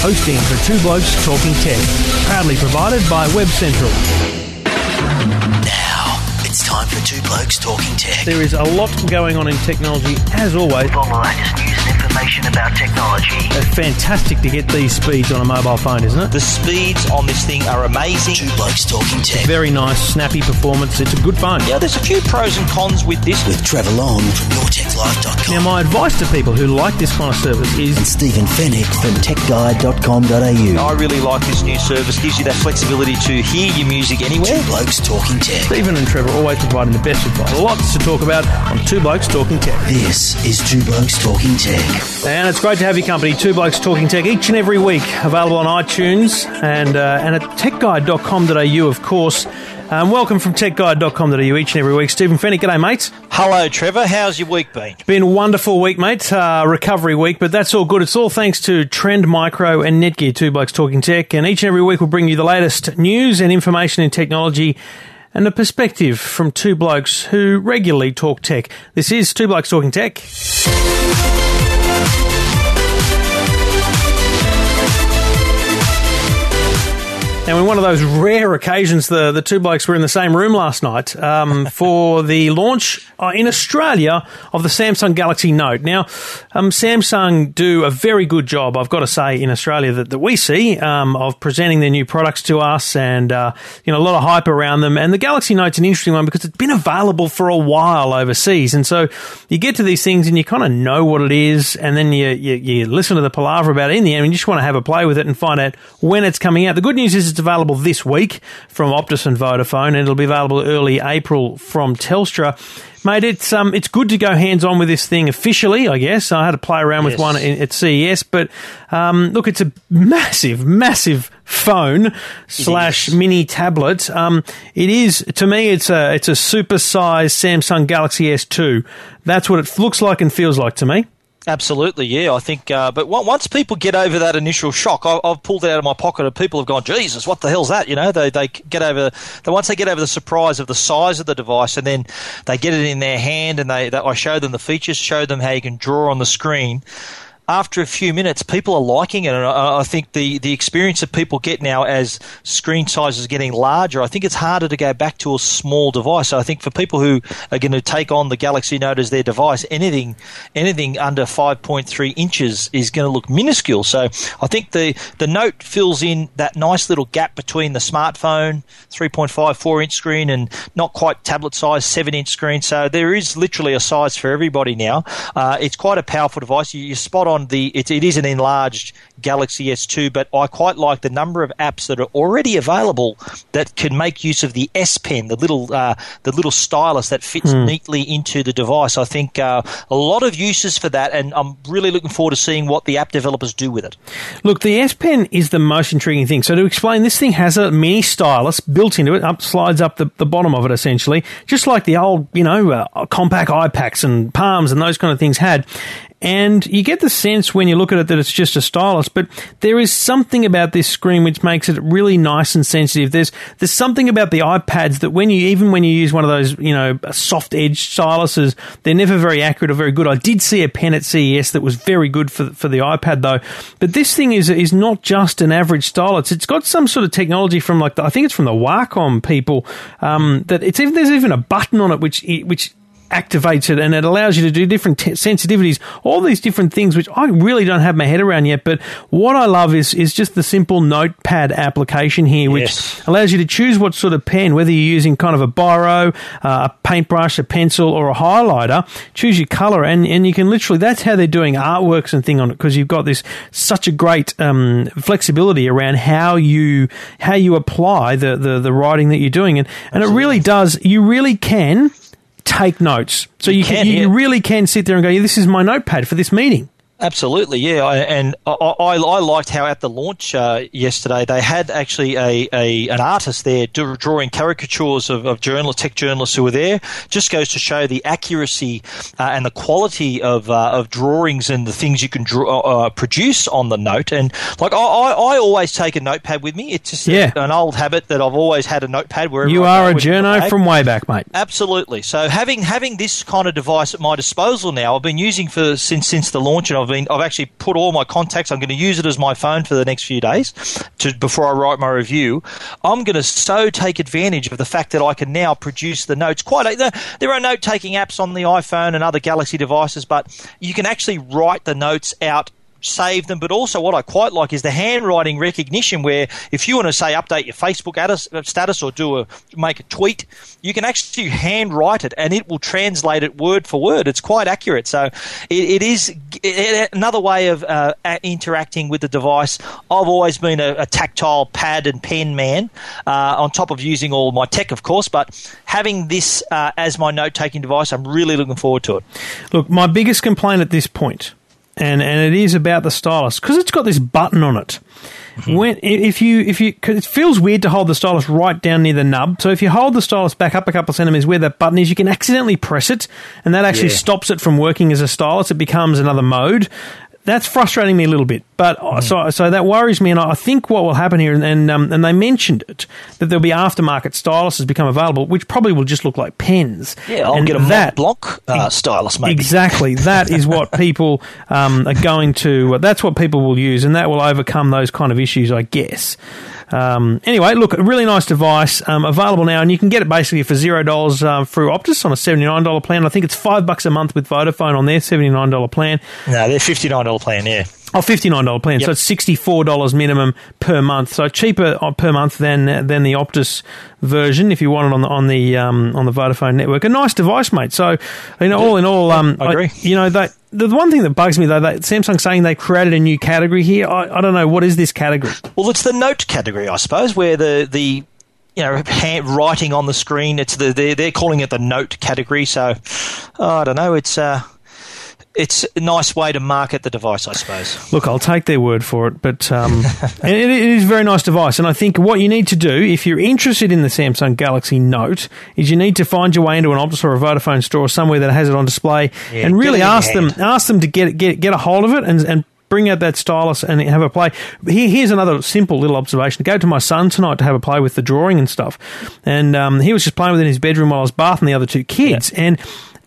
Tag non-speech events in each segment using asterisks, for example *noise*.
hosting for Two Blokes Talking Tech, proudly provided by Web Central. Now, for Two Blokes Talking Tech. There is a lot going on in technology, as always. All the latest news and information about technology. It's fantastic to get these speeds on a mobile phone, isn't it? The speeds on this thing are amazing. Two Blokes Talking Tech Very nice, snappy performance. It's a good phone. Yeah, there's a few pros and cons with this. with Trevor Long from YourTechLife.com Now, my advice to people who like this kind of service is and Stephen Fenech from TechGuide.com.au. I really like this new service. Gives you that flexibility to hear your music anywhere. Two Blokes Talking Tech. Stephen and Trevor always providing the best advice. Lots to talk about on Two Blokes Talking Tech. This is Two Blokes Talking Tech. And it's great to have your company, Two Blokes Talking Tech, each and every week. Available on iTunes and uh, and at techguide.com.au, of course. Um, welcome from techguide.com.au each and every week. Stephen Fenech, g'day, mate. Hello, Trevor. How's your week been? Been a wonderful week, mate. Uh, recovery week, but that's all good. It's all thanks to Trend Micro and Netgear, Two Blokes Talking Tech. And each and every week we'll bring you the latest news and information in technology and a perspective from two blokes who regularly talk tech. This is Two Blokes Talking Tech. And on one of those rare occasions, the, the two blokes were in the same room last night um, *laughs* for the launch uh, in Australia of the Samsung Galaxy Note. Now, um, Samsung do a very good job, I've got to say, in Australia that, that we see um, of presenting their new products to us and, uh, you know, a lot of hype around them. And the Galaxy Note's an interesting one because it's been available for a while overseas. And so you get to these things and you kind of know what it is and then you, you, you listen to the palaver about it in the end and you just want to have a play with it and find out when it's coming out. The good news is it's available this week from Optus and Vodafone, and it'll be available early April from Telstra. Mate, it's um, it's good to go hands on with this thing officially. I guess I had to play around with one in- at CES, but um, look, it's a massive, massive phone slash mini tablet. Um, it is to me, it's a it's a super-sized Samsung Galaxy S2. That's what it looks like and feels like to me. Absolutely, yeah. I think, uh, but once people get over that initial shock, I, I've pulled it out of my pocket, and people have gone, "Jesus, what the hell's that?" You know, they they get over. They once they get over the surprise of the size of the device, and then they get it in their hand, and they, they I show them the features, show them how you can draw on the screen. After a few minutes, people are liking it, and I, think the, the experience that people get now as screen size is getting larger, I think it's harder to go back to a small device. So I think for people who are going to take on the Galaxy Note as their device, anything anything under 5.3 inches is going to look minuscule. So I think the the Note fills in that nice little gap between the smartphone 3.5 4 inch screen and not quite tablet size 7 inch screen. So there is literally a size for everybody now. Uh, it's quite a powerful device. You, you're spot on. The it, it is an enlarged Galaxy S2, but I quite like the number of apps that are already available that can make use of the S Pen, the little uh, the little stylus that fits neatly into the device. I think uh, a lot of uses for that, and I'm really looking forward to seeing what the app developers do with it. Look, the S Pen is the most intriguing thing. So to explain, this thing has a mini stylus built into it, up slides up the, the bottom of it essentially, just like the old, you know, uh, Compaq iPAQs and Palms and those kind of things had. And you get the sense when you look at it that it's just a stylus, but there is something about this screen which makes it really nice and sensitive. There's there's something about the iPads that when you even when you use one of those you know soft edge styluses, they're never very accurate or very good. I did see a pen at CES that was very good for for the iPad though, but this thing is is not just an average stylus. It's got some sort of technology from like the, I think it's from the Wacom people um, that it's even there's even a button on it which which activates it and it allows you to do different t- sensitivities, all these different things which I really don't have my head around yet. But what I love is is just the simple notepad application here, which Yes. allows you to choose what sort of pen, whether you're using kind of a biro, uh, a paintbrush, a pencil, or a highlighter. Choose your color, and and you can literally that's how they're doing artworks and thing on it because you've got this such a great um, flexibility around how you how you apply the, the the writing that you're doing, and and it really does. You really can take notes. So you, You can, can, you, yeah. really can sit there and go, yeah, this is my notepad for this meeting. Absolutely, yeah, I, and I, I, I liked how at the launch uh, yesterday they had actually a, a an artist there do, drawing caricatures of, of journalists, tech journalists who were there. Just goes to show the accuracy uh, and the quality of uh, of drawings and the things you can draw, uh, produce on the note. And like I, I, I always take a notepad with me. It's just Yeah. an old habit that I've always had a notepad wherever You are a journo from way back, mate. Absolutely. So having having this kind of device at my disposal now, I've been using for since since the launch, and I've I've been I've actually put all my contacts. I'm going to use it as my phone for the next few days to before I write my review. I'm going to so take advantage of the fact that I can now produce the notes. Quite there are note taking apps on the iPhone and other Galaxy devices, but you can actually write the notes out save them, but also what I quite like is the handwriting recognition where if you want to say update your Facebook uh, status or do a make a tweet, you can actually handwrite it and it will translate it word for word. It's quite accurate. So it, it is it, another way of uh, interacting with the device. I've always been a, a tactile pad and pen man uh, on top of using all my tech, of course, but having this uh, as my note taking device, I'm really looking forward to it. Look, my biggest complaint at this point and and it is about the stylus because it's got this button on it. Mm-hmm. When if you if you it feels weird to hold the stylus right down near the nub. So if you hold the stylus back up a couple of centimeters where that button is, you can accidentally press it, and that actually yeah. stops it from working as a stylus. It becomes another mode that's frustrating me a little bit. But mm. so so that worries me, and I think what will happen here, and and, um, and they mentioned it that there'll be aftermarket styluses become available, which probably will just look like pens. Yeah, I'll and get a that, Blanc uh, stylus, maybe. Exactly, that is what *laughs* people um, are going to. Uh, that's what people will use, and that will overcome those kind of issues, I guess. Um, anyway, look, a really nice device um, available now, and you can get it basically for zero dollars uh, through Optus on a seventy nine dollar plan. I think it's five bucks a month with Vodafone on their seventy nine dollar plan. No, they're fifty nine dollar plan. Yeah. Oh, $59 plan. Yep. So it's $64 minimum per month. So cheaper uh, per month than than the Optus version if you want it on the on the um, on the Vodafone network. A nice device, mate. So, you know, all in all, um, I agree. I, you know, they, the one thing that bugs me though, that Samsung saying they created a new category here. I, I don't know what is this category. Well, it's the note category, I suppose, where the the you know, hand, writing on the screen. It's the they're, they're calling it the note category. So oh, I don't know. It's uh, it's a nice way to market the device, I suppose. Look, I'll take their word for it, but um, *laughs* it, it is a very nice device. And I think what you need to do, if you're interested in the Samsung Galaxy Note, is you need to find your way into an Optus or a Vodafone store or somewhere that has it on display, yeah, and really ask them ask them to get get get a hold of it and and bring out that stylus and have a play. Here, here's another simple little observation. I Go to my son tonight to have a play with the drawing and stuff. And um, he was just playing with it in his bedroom while I was bathing the other two kids. Yeah. And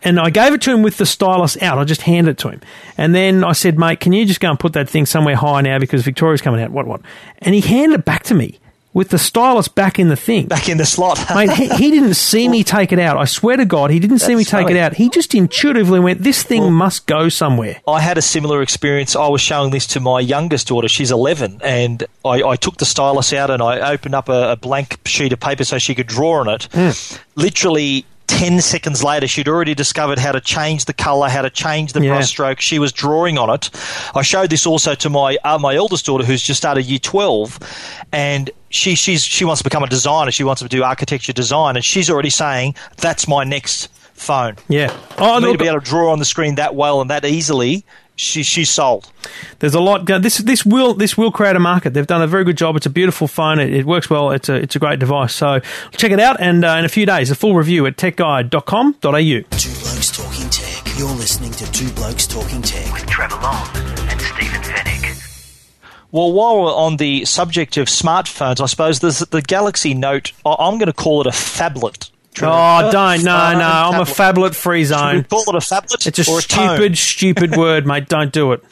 and I gave it to him with the stylus out. I just handed it to him. And then I said, mate, can you just go and put that thing somewhere high now because Victoria's coming out? What, what? And he handed it back to me with the stylus back in the thing. Back in the slot. *laughs* mate, he, he, didn't see me take it out. I swear to God, he didn't see me take it out. He just intuitively went, this thing well, must go somewhere. I had a similar experience. I was showing this to my youngest daughter. She's 11. And I, I took the stylus out and I opened up a, a, blank sheet of paper so she could draw on it. Mm. Literally 10 seconds later, she'd already discovered how to change the colour, how to change the yeah. brushstroke. She was drawing on it. I showed this also to my uh, my eldest daughter, who's just started year 12, and she she's she wants to become a designer. She wants to do architecture design, and she's already saying that's my next phone. Yeah, oh, for me to be able to draw on the screen that well and that easily she, she's sold. There's a lot. This this will this will create a market. They've done a very good job. It's a beautiful phone. It, it works well. It's a it's a great device. So check it out. And uh, in a few days, a full review at techguide.com.au. Two blokes talking tech. You're listening to Two Blokes Talking Tech with Trevor Long and Stephen Fenech. Well, while we're on the subject of smartphones, I suppose there's the Galaxy Note. I'm going to call it a phablet Oh, don't. No, no. I'm a phablet free zone. call it a phablet? It's a stupid, stupid *laughs* word, mate. Don't do it.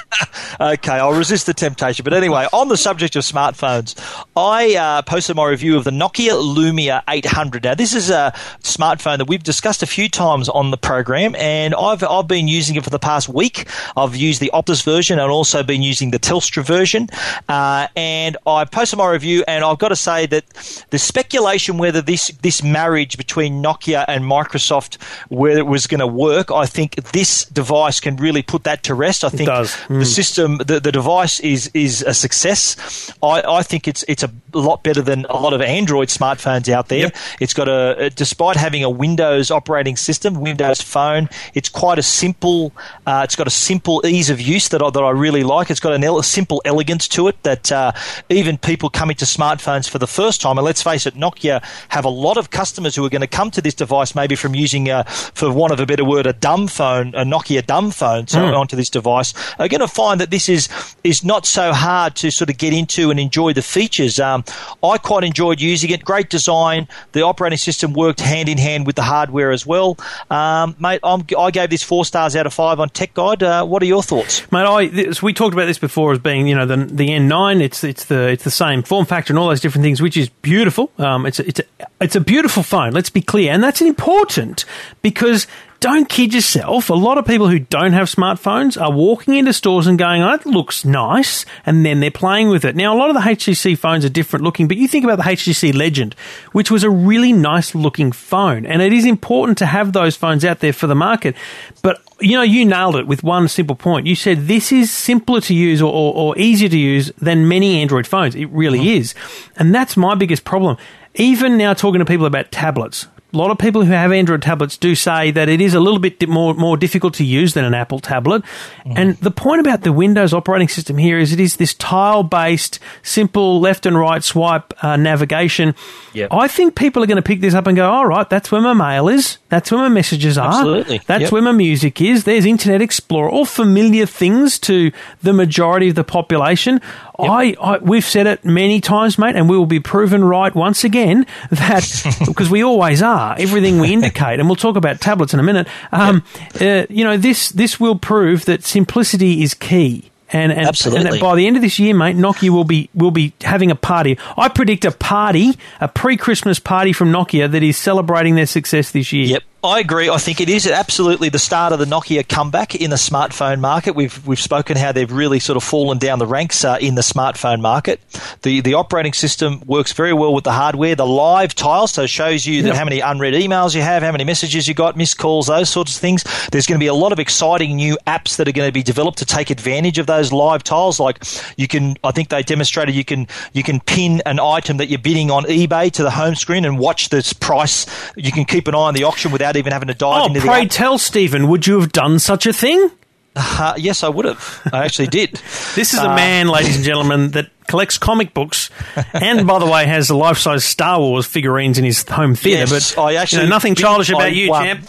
*laughs* okay, I'll resist the temptation. But anyway, on the subject of smartphones, I uh, posted my review of the Nokia Lumia 800. Now, this is a smartphone that we've discussed a few times on the program, and I've, I've been using it for the past week. I've used the Optus version and also been using the Telstra version. Uh, and I posted my review, and I've got to say that the speculation whether this, this marriage marriage between Nokia and Microsoft where it was going to work. I think this device can really put that to rest. I think mm. the system, the, the device is is a success. I, I think it's it's a lot better than a lot of Android smartphones out there. Yep. It's got a, despite having a Windows operating system, Windows Phone, it's quite a simple. Uh, it's got a simple ease of use that I, that I really like. It's got an ele- simple elegance to it that uh, even people coming to smartphones for the first time, and let's face it, Nokia have a lot of customers customers who are going to come to this device maybe from using, a, for want of a better word, a dumb phone, a Nokia dumb phone, so mm. onto this device, are going to find that this is is not so hard to sort of get into and enjoy the features um, I quite enjoyed using it. Great design. The operating system worked hand in hand with the hardware as well. Um, mate, I'm, i gave this four stars out of five on Tech Guide. Uh, what are your thoughts, mate? I this, we talked about this before as being you know the the N9. It's it's the it's the same form factor and all those different things, which is beautiful. Um, it's a, it's a, it's a beautiful phone. Let's be clear, and that's important because don't kid yourself. A lot of people who don't have smartphones are walking into stores and going, oh, that looks nice, and then they're playing with it. Now, a lot of the HTC phones are different looking, but you think about the HTC Legend, which was a really nice looking phone, and it is important to have those phones out there for the market. But you know, you nailed it with one simple point. You said this is simpler to use or, or, or easier to use than many Android phones. It really mm. is. And that's my biggest problem. Even now, talking to people about tablets, a lot of people who have Android tablets do say that it is a little bit more more difficult to use than an Apple tablet. Mm. And the point about the Windows operating system here is it is this tile based, simple left and right swipe uh, navigation. Yep. I think people are going to pick this up and go, all right, that's where my mail is. That's where my messages are. Absolutely. That's yep. where my music is. There's Internet Explorer, all familiar things to the majority of the population. Yep. I, I, we've said it many times, mate, and we will be proven right once again that *laughs* because we always are. Everything we indicate, and we'll talk about tablets in a minute. Um, yep. uh, you know, this this will prove that simplicity is key. And, and, Absolutely. and by the end of this year, mate, Nokia will be will be having a party. I predict a party, a pre-Christmas party from Nokia that is celebrating their success this year. Yep. I agree. I think it is absolutely the start of the Nokia comeback in the smartphone market. We've we've spoken how they've really sort of fallen down the ranks uh, in the smartphone market. The the operating system works very well with the hardware. The live tile so shows you that how many unread emails you have, how many messages you got, missed calls, those sorts of things. There's going to be a lot of exciting new apps that are going to be developed to take advantage of those live tiles. Like you can, I think they demonstrated you can you can pin an item that you're bidding on eBay to the home screen and watch this price. You can keep an eye on the auction without even having to dive oh, into the. Oh, pray tell, Stephen, would you have done such a thing? Uh, yes, I would have. I actually did. *laughs* this is uh, a man, ladies and gentlemen, that collects comic books, *laughs* and by the way, has the life-size Star Wars figurines in his home theater. Yes, but I actually you know, nothing childish about you, champ.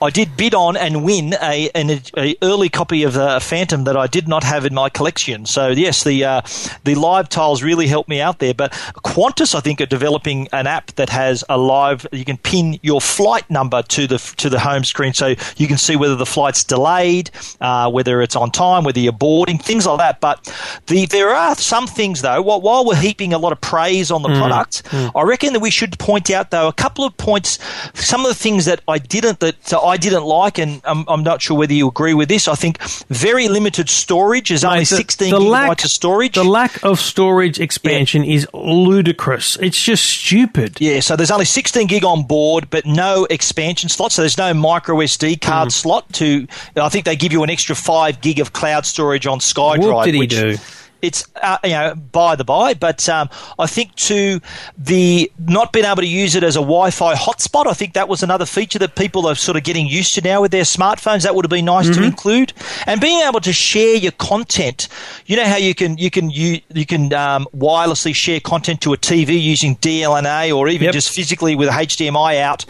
I did bid on and win a an a early copy of the Phantom that I did not have in my collection. So yes, the uh, the live tiles really helped me out there. But Qantas, I think, are developing an app that has a live. You can pin your flight number to the to the home screen, so you can see whether the flight's delayed, uh, whether it's on time, whether you're boarding, things like that. But the there are some things though. While, while we're heaping a lot of praise on the mm. product, mm. I reckon that we should point out though a couple of points. Some of the things that I didn't that. I didn't like, and I'm, I'm, not sure whether you agree with this. I think very limited storage is only 16 the gigabytes lack, of storage. The lack of storage expansion yeah. is ludicrous. It's just stupid. Yeah, so there's only 16 gig on board, but no expansion slot. So there's no micro SD card mm. slot to. I think they give you an extra five gig of cloud storage on SkyDrive. What did he which, do? It's uh, you know by the by, but um, I think to the not being able to use it as a Wi-Fi hotspot, I think that was another feature that people are sort of getting used to now with their smartphones. That would have been nice mm-hmm. to include, and being able to share your content. You know how you can you can you you can um, wirelessly share content to a TV using DLNA or even yep. just physically with HDMI out.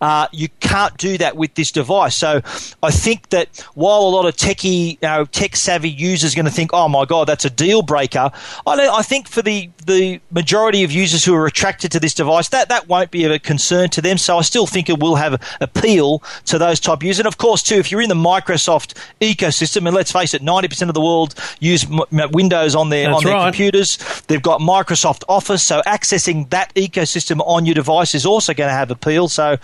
Uh, you can't do that with this device. So I think that while a lot of techie, you know, tech savvy users are going to think, oh my god, that's a deal deal breaker. I, I think for the, the majority of users who are attracted to this device, that, that won't be of a concern to them. So I still think it will have appeal to those type users. And of course, too, if you're in the Microsoft ecosystem, and let's face it, 90% of the world use Windows on their, on their right. computers. They've got Microsoft Office, so accessing that ecosystem on your device is also going to have appeal. So,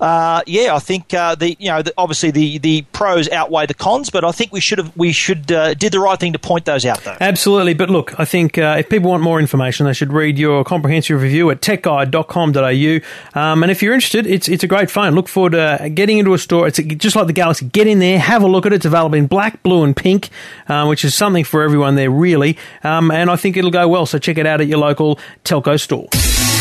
uh, yeah, I think uh, the you know the, obviously the, the pros outweigh the cons, but I think we should have we should uh, did the right thing to point those out though. Absolutely. Absolutely. But look, I think uh, if people want more information, they should read your comprehensive review at techguide.com.au. Um, and if you're interested, it's it's a great phone. Look forward to getting into a store. It's just like the Galaxy. Get in there, have a look at it. It's available in black, blue, and pink, um, which is something for everyone there, really. Um, and I think it'll go well. So check it out at your local telco store.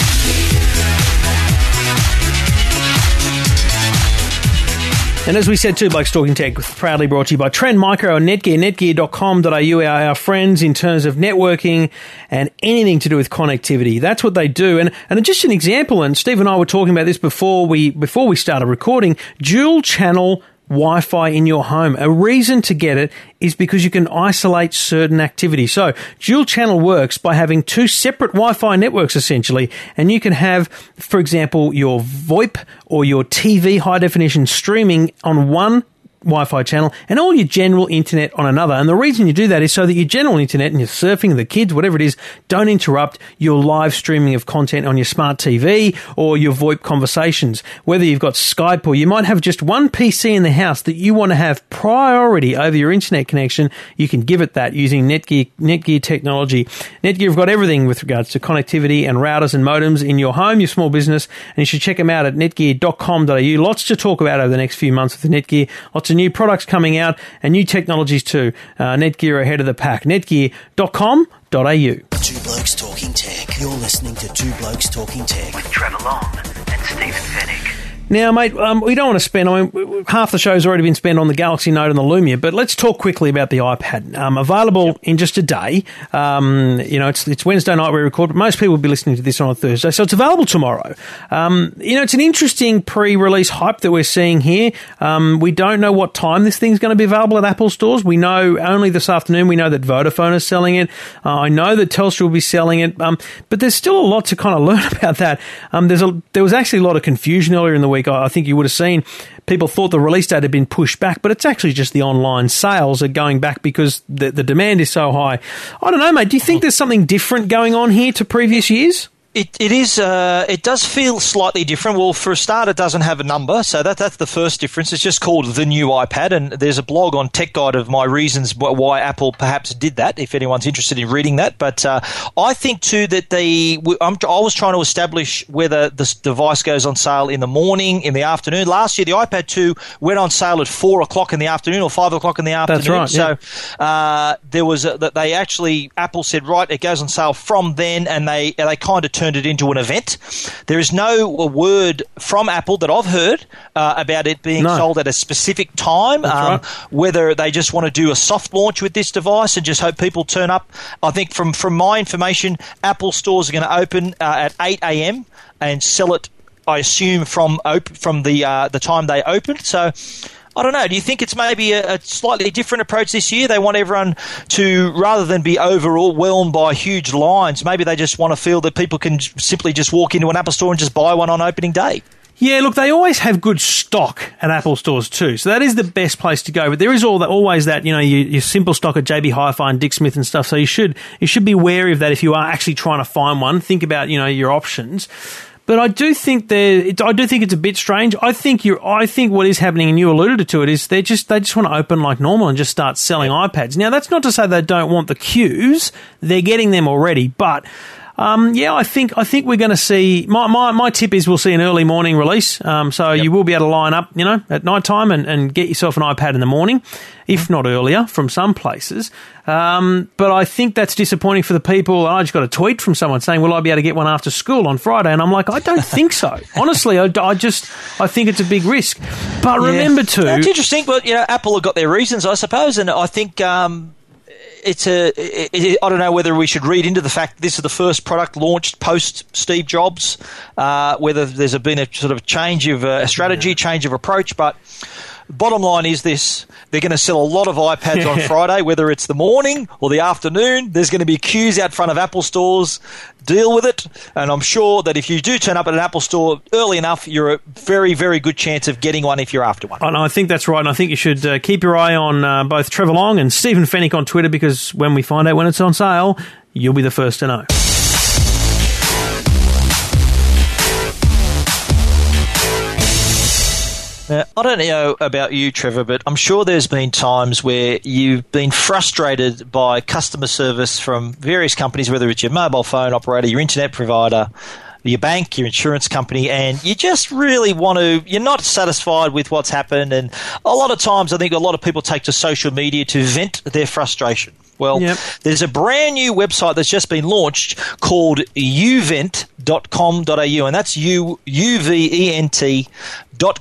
And as we said, Two Blokes Talking Tech proudly brought to you by Trend Micro and Netgear. Netgear.com.au our friends in terms of networking and anything to do with connectivity. That's what they do. And, and just an example, and Steve and I were talking about this before we, before we started recording, dual channel Wi Fi in your home. A reason to get it is because you can isolate certain activities. So, dual channel works by having two separate Wi Fi networks essentially, and you can have, for example, your VoIP or your TV high definition streaming on one Wi-Fi channel and all your general internet on another. And the reason you do that is so that your general internet and your surfing, the kids, whatever it is, don't interrupt your live streaming of content on your smart TV or your VoIP conversations. Whether you've got Skype or you might have just one PC in the house that you want to have priority over your internet connection, you can give it that using Netgear, Netgear technology. Netgear have got everything with regards to connectivity and routers and modems in your home, your small business, and you should check them out at netgear.com.au. Lots to talk about over the next few months with Netgear. Lots lots of new products coming out and new technologies too. Uh, Netgear ahead of the pack. Netgear.com.au. Two Blokes Talking Tech. You're listening to Two Blokes Talking Tech with Trevor Long and Stephen Fenech. Now, mate, um, we don't want to spend. I mean, half the show's already been spent on the Galaxy Note and the Lumia, but let's talk quickly about the iPad. Um, available yep. in just a day. Um, you know, it's, it's Wednesday night we record, but most people will be listening to this on a Thursday, so it's available tomorrow. Um, you know, it's an interesting pre-release hype that we're seeing here. Um, we don't know what time this thing's going to be available at Apple stores. We know only this afternoon. We know that Vodafone is selling it. Uh, I know that Telstra will be selling it, um, but there's still a lot to kind of *laughs* learn about that. there's a there was actually a lot of confusion earlier in the week week, I think you would have seen people thought the release date had been pushed back, but it's actually just the online sales are going back because the, the demand is so high. I don't know, mate. Do you think there's something different going on here to previous years? It, it is. Uh, it does feel slightly different. Well, for a start, it doesn't have a number, so that that's the first difference. It's just called the new iPad, and there's a blog on Tech Guide of my reasons why Apple perhaps did that. If anyone's interested in reading that, but uh, I think too that the I'm, i was trying to establish whether this device goes on sale in the morning, in the afternoon. Last year, the iPad 2 went on sale at four o'clock in the afternoon or five o'clock in the afternoon. That's right. Yeah. So uh, there was that they actually Apple said right, it goes on sale from then, and they they kind of turned it into an event. There is no word from Apple that I've heard uh, about it being no. sold at a specific time. Um, right. Whether they just want to do a soft launch with this device and just hope people turn up. I think from from my information, Apple stores are going to open uh, at 8 a.m. and sell it. I assume from op- from the uh, the time they opened. So I don't know. Do you think it's maybe a, a, slightly different approach this year? They want everyone to, rather than be overwhelmed by huge lines, maybe they just want to feel that people can simply just walk into an Apple store and just buy one on opening day. Yeah, look, they always have good stock at Apple stores too, so that is the best place to go. But there is all that, always that, you know, your, your simple stock at JB Hi-Fi and Dick Smith and stuff. So you should you should be wary of that if you are actually trying to find one. Think about you know your options. But I do think there, I do think it's a bit strange. I think you I think what is happening, and you alluded to it, is they just they just want to open like normal and just start selling iPads. Now that's not to say they don't want the queues; they're getting them already, but. Um, yeah, I think I think we're going to see. My, my, my tip is we'll see an early morning release. Um, so yep. you will be able to line up, you know, at night time and, and get yourself an iPad in the morning, if not earlier, from some places. Um, but I think that's disappointing for the people. I just got a tweet from someone saying, "Will I be able to get one after school on Friday?" And I'm like, I don't think so. *laughs* Honestly, I, I, just I think it's a big risk. But yeah. remember to that's interesting. But you know, Apple have got their reasons, I suppose, and I think. Um, it's a. It, I don't know whether we should read into the fact this is the first product launched post Steve Jobs, uh, whether there's been a sort of change of uh, strategy, yeah. change of approach. But bottom line is this: they're going to sell a lot of iPads on *laughs* Friday, whether it's the morning or the afternoon. There's going to be queues out front of Apple stores. Deal with it, and I'm sure that if you do turn up at an Apple store early enough, you're a very, very good chance of getting one if you're after one. And I think that's right. And I think you should uh, keep your eye on uh, both Trevor Long and Stephen Fenech on Twitter because when we find out when it's on sale, you'll be the first to know. Now, I don't know about you, Trevor, but I'm sure there's been times where you've been frustrated by customer service from various companies, whether it's your mobile phone operator, your internet provider, your bank, your insurance company, and you just really want to, you're not satisfied with what's happened. And a lot of times, I think a lot of people take to social media to vent their frustration. Well, yep. there's a brand new website that's just been launched called uvent.com.au, and that's U U V E N T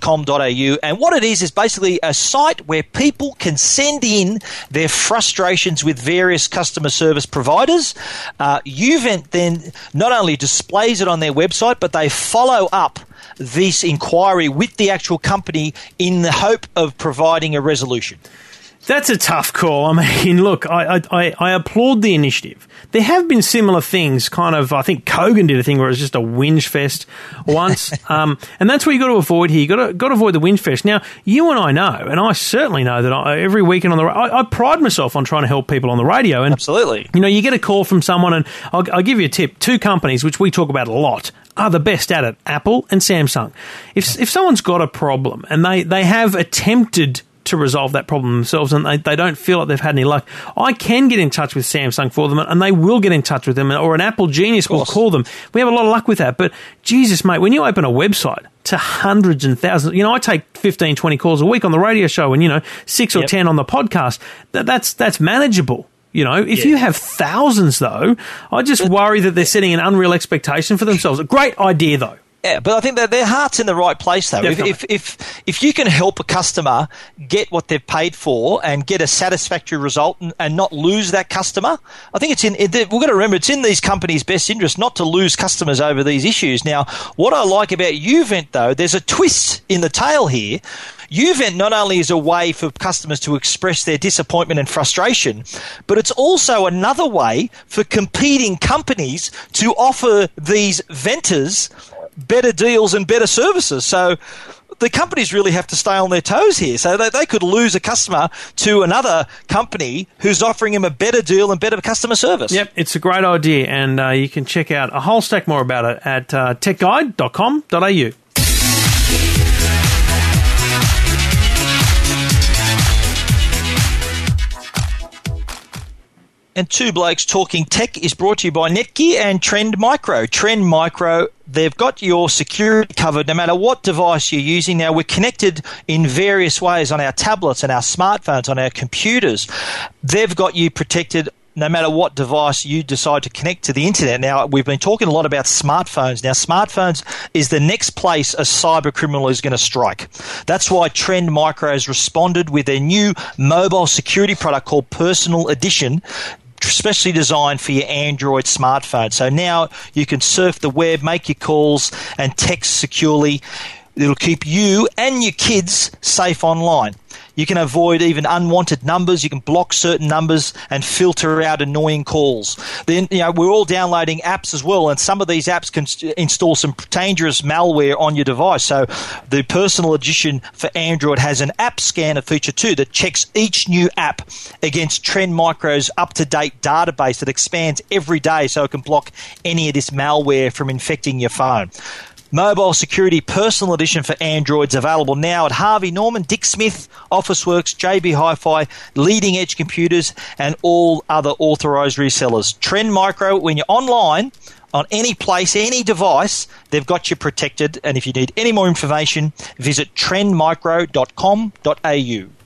.com.au and what it is is basically a site where people can send in their frustrations with various customer service providers. Uh, Uvent then not only displays it on their website, but they follow up this inquiry with the actual company in the hope of providing a resolution? That's a tough call. I mean, *laughs* look, I, I, I applaud the initiative. There have been similar things, kind of. I think Kogan did a thing where it was just a whinge fest once, *laughs* um, and that's what you got to avoid here. You got to got to avoid the whinge fest. Now, you and I know, and I certainly know that I, every weekend on the I, I pride myself on trying to help people on the radio. And Absolutely. you know, you get a call from someone, and I'll, I'll give you a tip. Two companies which we talk about a lot are the best at it: Apple and Samsung. If if someone's got a problem and they they have attempted to resolve that problem themselves and they, they don't feel like they've had any luck. I can get in touch with Samsung for them and they will get in touch with them or an Apple genius will call them. We have a lot of luck with that. But Jesus, mate, when you open a website to hundreds and thousands, you know, I take 15, 20 calls a week on the radio show and, you know, six or Yep. 10 on the podcast. That, that's, that's manageable. You know, if you have thousands though, I just worry that they're setting an unreal expectation for themselves. A great idea though. Yeah, but I think that their heart's in the right place, though. If, if if if you can help a customer get what they've paid for and get a satisfactory result and, and not lose that customer, I think it's in. It, we've got to remember it's in these companies' best interest not to lose customers over these issues. Now, what I like about Uvent, though, there's a twist in the tail here. Uvent not only is a way for customers to express their disappointment and frustration, but it's also another way for competing companies to offer these venters better deals and better services. So the companies really have to stay on their toes here. So they, they could lose a customer to another company who's offering him a better deal and better customer service. Yep, it's a great idea, and uh, you can check out a whole stack more about it at uh, techguide.com.au. And Two Blokes Talking Tech is brought to you by Netgear and Trend Micro. Trend Micro, they've got your security covered no matter what device you're using. Now, we're connected in various ways on our tablets and our smartphones, on our computers. They've got you protected no matter what device you decide to connect to the internet. Now, we've been talking a lot about smartphones. Now, smartphones is the next place a cyber criminal is going to strike. That's why Trend Micro has responded with their new mobile security product called Personal Edition specially designed for your Android smartphone. So now you can surf the web, make your calls, and text securely. It'll keep you and your kids safe online. You can avoid even unwanted numbers. You can block certain numbers and filter out annoying calls. Then, you know, we're all downloading apps as well, and some of these apps can install some dangerous malware on your device. So, the personal edition for Android has an app scanner feature too that checks each new app against Trend Micro's up to date database that expands every day so it can block any of this malware from infecting your phone. Mobile Security Personal Edition for Androids available now at Harvey Norman, Dick Smith, Officeworks, JB Hi-Fi, Leading Edge Computers, and all other authorized resellers. Trend Micro, when you're online on any place, any device, they've got you protected. And if you need any more information, visit trendmicro.com.au.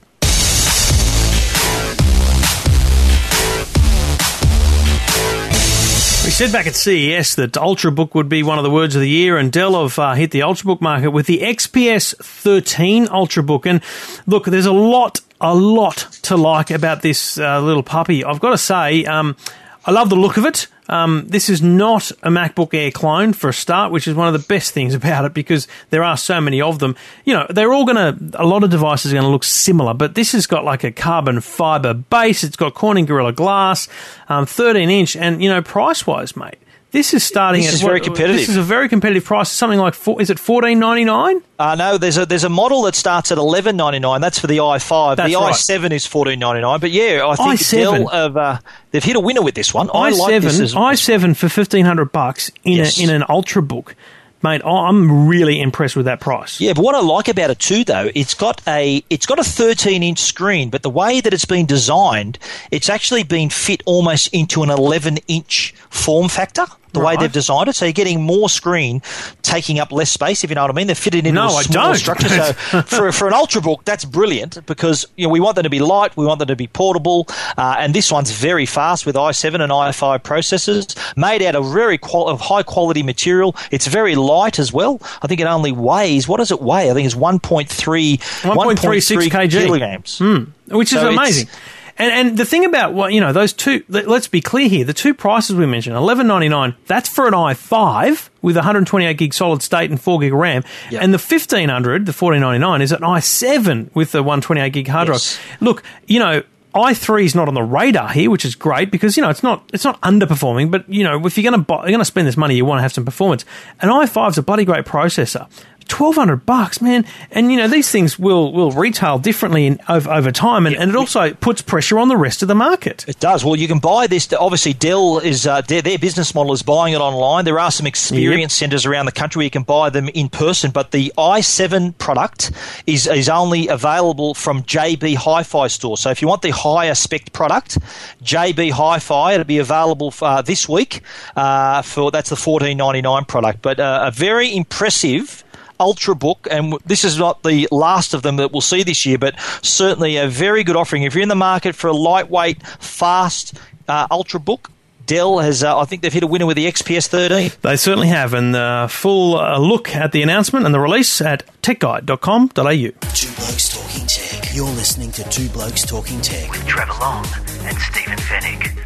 We said back at CES that Ultrabook would be one of the words of the year, and Dell have uh, hit the Ultrabook market with the XPS 13 Ultrabook. And look, there's a lot, a lot to like about this uh, little puppy. I've got to say, um, I love the look of it. Um, this is not a MacBook Air clone for a start, which is one of the best things *laughs* about it because there are so many of them. You know, they're all going to, a lot of devices are going to look similar, but this has got like a carbon fiber base. It's got Corning Gorilla Glass, um, 13 inch, and, you know, price wise, mate. This is starting This at is very what- competitive. This is a very competitive price. Something like four, is it fourteen ninety nine? Uh, no, there's a there's a model that starts at eleven ninety nine. That's for the i5. The right. i7 is fourteen ninety nine. But yeah, I think i7. Dell have uh, they've hit a winner with this one. I i like seven this i seven for fifteen hundred bucks in Yes. a, in an Ultrabook, mate. I'm really impressed with that price. Yeah, but what I like about it too, though, it's got a it's got a 13 inch screen, but the way that it's been designed, it's actually been fit almost into an 11 inch form factor. The way they've designed it, so you're getting more screen, taking up less space. If you know what I mean, they're fitted into No, a I smaller don't. structure. So *laughs* for for an ultrabook, that's brilliant because you know we want them to be light, we want them to be portable, uh, and this one's very fast with i7 and i5 processors, made out of very qual- of high quality material. It's very light as well. I think it only weighs what does it weigh? I think it's 1.3 1.36 kg. kilograms. which is So amazing. And and the thing about what you know those two. Let, us be clear here. The two prices we mentioned, eleven ninety nine. That's for an i5 with 128 gig solid state and 4 gig RAM, Yep. and the 1500, the 1499, is an i7 with the 128 gig hard Yes. drive. Look, you know. i3 is not on the radar here, which is great because you know it's not it's not underperforming. But you know if you're going to buy, you're going to spend this money, you want to have some performance. And i5 is a bloody great processor. Twelve hundred bucks, man, and you know these things will will retail differently in, over, over time, and, and it also puts pressure on the rest of the market. It does. Well, you can buy this. Obviously, Dell is uh, their, their business model is buying it online. There are some experience centres around the country where you can buy them in person, but the i7 product is is only available from JB Hi-Fi store. So if you want the higher spec product, JB Hi-Fi, it'll be available uh, this week uh, for that's the 14.99 product. But uh, a very impressive. Ultrabook, and this is not the last of them that we'll see this year, but certainly a very good offering. If you're in the market for a lightweight, fast uh, Ultrabook, Dell has, uh, I think they've hit a winner with the XPS 13. They certainly have, and the full uh, look at the announcement and the release at techguide.com.au. Two Blokes Talking Tech. You're listening to Two Blokes Talking Tech with Trevor Long and Stephen Fenech.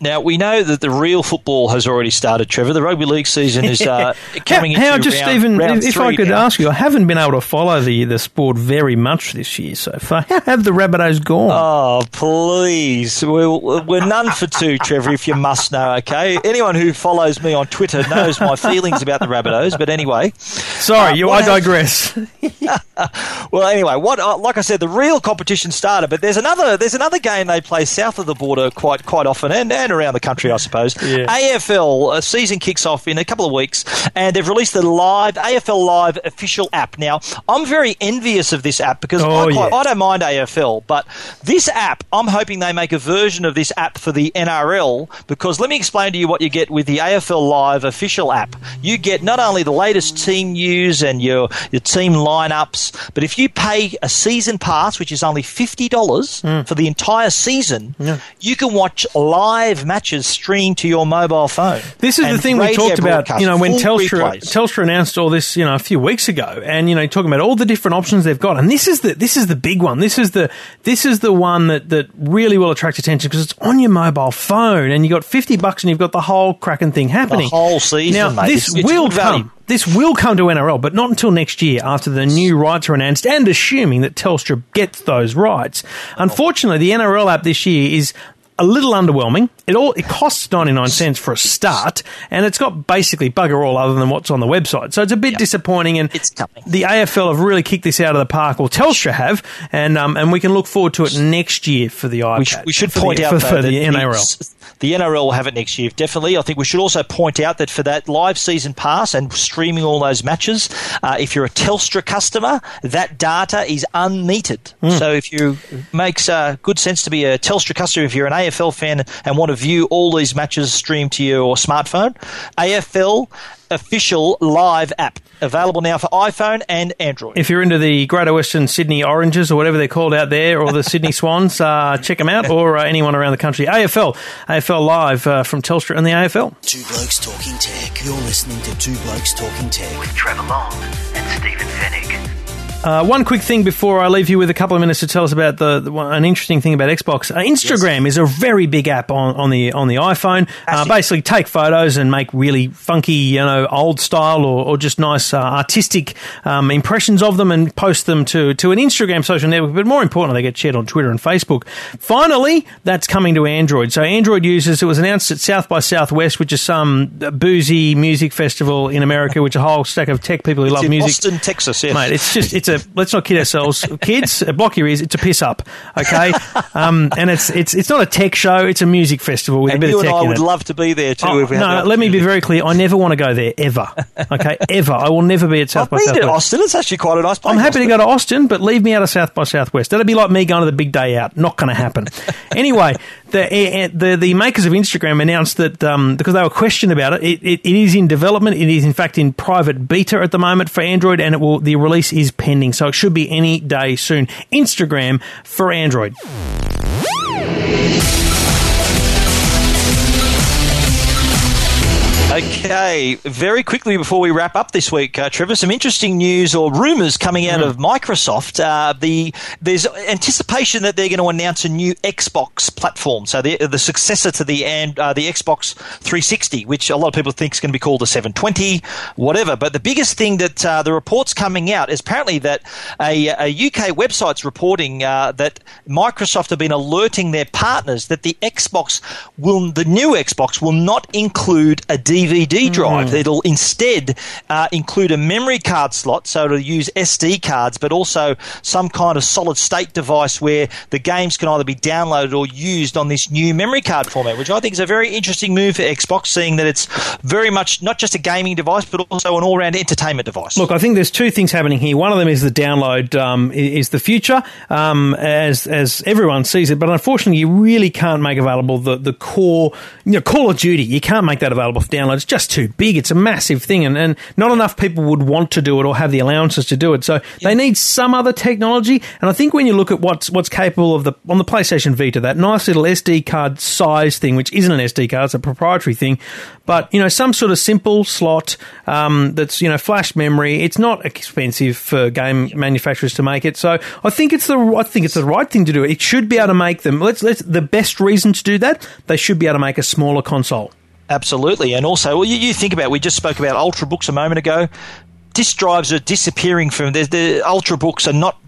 Now, we know that the real football has already started, Trevor. The rugby league season is uh, *laughs* coming how, how into just round, Stephen, round if, if I could now. ask you, I haven't been able to follow the, the sport very much this year so far. How have the Rabbitohs gone? Oh, please. We're, we're none for two, Trevor, if you must know, okay? Anyone who follows me on Twitter knows my feelings about the Rabbitohs, but anyway. Sorry, uh, you, I digress. *laughs* *laughs* Well, anyway, what uh, like I said, the real competition started, but there's another there's another game they play south of the border quite quite often and, and around the country, I suppose. Yeah. AFL uh, season kicks off in a couple of weeks, and they've released the live AFL Live official app. Now, I'm very envious of this app because Oh, I, quite, yeah. I don't mind AFL, but this app, I'm hoping they make a version of this app for the NRL because let me explain to you what you get with the AFL Live official app. You get not only the latest team news and your, your team lineups, but if you pay a season pass, which is only $50 for the entire season, you can watch live matches streamed to your mobile phone. This is the thing we talked about, you know, when Telstra replays. Telstra announced all this, you know, a few weeks ago, and you know, talking about all the different options they've got, and this is the this is the big one. This is the this is the one that that really will attract attention because it's on your mobile phone, and you got fifty bucks, and you've got the whole cracking thing happening whole season, Now mate. this It's- it's will value. come. This will come to NRL, but not until next year after the new rights are announced and assuming that Telstra gets those rights. Unfortunately, the NRL app this year is a little underwhelming. It all it costs 99 cents for a start and it's got basically bugger all other than what's on the website. So it's a bit disappointing and It's coming. the AFL have really kicked this out of the park or Telstra have and um, and we can look forward to it next year for the iPad. We, sh- we should point the, out for, though, for the NRL. The NRL will have it next year, definitely. I think we should also point out that for that live season pass and streaming all those matches, uh, if you're a Telstra customer, that data is unmetered. Hmm. So if you makes uh, good sense to be a Telstra customer, if you're an AFL fan and want to view all these matches streamed to your smartphone, AFL official live app available now for iPhone and Android. If you're into the Greater Western Sydney Oranges or whatever they're called out there, or the Sydney Swans, uh, check them out, or uh, anyone around the country. AFL, AFL Live uh, from Telstra and the AFL. Two Blokes Talking Tech. You're listening to Two Blokes Talking Tech with Trevor Long and Stephen Fenech. Uh, one quick thing before I leave you with a couple of minutes to tell us about the, the an interesting thing about Xbox. Uh, Instagram is a very big app on, on the on the iPhone. Uh, basically, take photos and make really funky, you know, old style or, or just nice uh, artistic um, impressions of them and post them to to an Instagram social network. But more importantly, they get shared on Twitter and Facebook. Finally, that's coming to Android. So Android users, it was announced at South by Southwest, which is some boozy music festival in America, which a whole stack of tech people who It's love in music. Austin, Texas, yes. Mate, it's just it's a let's not kid ourselves, *laughs* kids. Block your ears. It's a piss up, okay? Um, and it's it's it's not a tech show. It's a music festival with and a bit you of and I would it. love to be there too. Oh, if we no, let me be very clear. I never want to go there ever. Okay, *laughs* ever. I will never be at South I've by been Southwest. Austin. It's actually quite a nice place. I'm happy to go to Austin, but leave me out of South by Southwest. That'd be like me going to the big day out. Not going to happen. *laughs* anyway, the, eh, the the makers of Instagram announced that um, because they were questioned about it, it, it, it is in development. It is in fact in private beta at the moment for Android, and it will the release is pending, so it should be any day soon. Instagram for Android. Okay, very quickly before we wrap up this week, uh, Trevor, some interesting news or rumours coming out mm. of Microsoft. Uh, the there's anticipation that they're going to announce a new Xbox platform, so the the successor to the and uh, the Xbox 360, which a lot of people think is going to be called the 720, whatever. But the biggest thing that uh, the reports coming out is apparently that a, a UK website's reporting uh, that Microsoft have been alerting their partners that the Xbox will the new Xbox will not include a DVD drive. Mm. It'll instead uh, include a memory card slot, so it'll use SD cards, but also some kind of solid state device where the games can either be downloaded or used on this new memory card format, which I think is a very interesting move for Xbox, seeing that it's very much not just a gaming device, but also an all-round entertainment device. Look, I think there's two things happening here. One of them is the download um, is the future, um, as as everyone sees it, but unfortunately, you really can't make available the the core, you know, Call of Duty. You can't make that available for download. It's just too big. It's a massive thing, and, and not enough people would want to do it or have the allowances to do it. So they need some other technology. And I think when you look at what's what's capable of the on the PlayStation Vita, that nice little SD card size thing, which isn't an SD card, it's a proprietary thing, but you know some sort of simple slot um, that's you know flash memory. It's not expensive for game manufacturers to make it. So I think it's the I think it's the right thing to do. It should be able to make them. Let's let's the best reason to do that. They should be able to make a smaller console. Absolutely, and also, well, you, you, think about. We just spoke about ultrabooks a moment ago. Disk drives are disappearing from the, the ultrabooks are not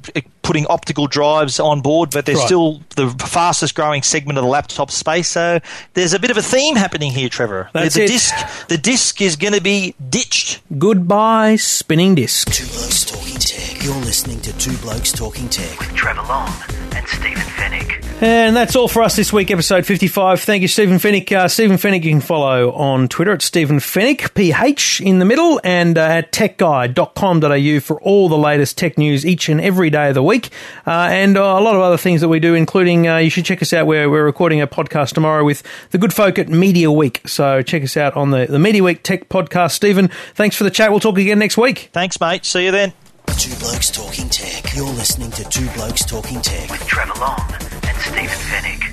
putting optical drives on board, but they're right. still the fastest growing segment of the laptop space. So there's a bit of a theme happening here, Trevor. That's the it. disc, the disc is going to be ditched. Goodbye, spinning disc. Two blokes talking tech. You're listening to Two Blokes Talking Tech with Trevor Long and Stephen Fenech. And that's all for us this week, episode 55. Thank you, Stephen Fenech. Uh, Stephen Fenech, you can follow on Twitter at Stephen Fenech, PH in the middle, and uh, at techguide.com.au for all the latest tech news each and every day of the week. Uh, and uh, a lot of other things that we do, including uh, you should check us out where we're recording a podcast tomorrow with the good folk at Media Week. So check us out on the, the Media Week Tech podcast. Stephen, thanks for the chat. We'll talk again next week. Thanks, mate. See you then. Two Blokes Talking Tech. You're listening to Two Blokes Talking Tech with Trevor Long and Stephen Fenech.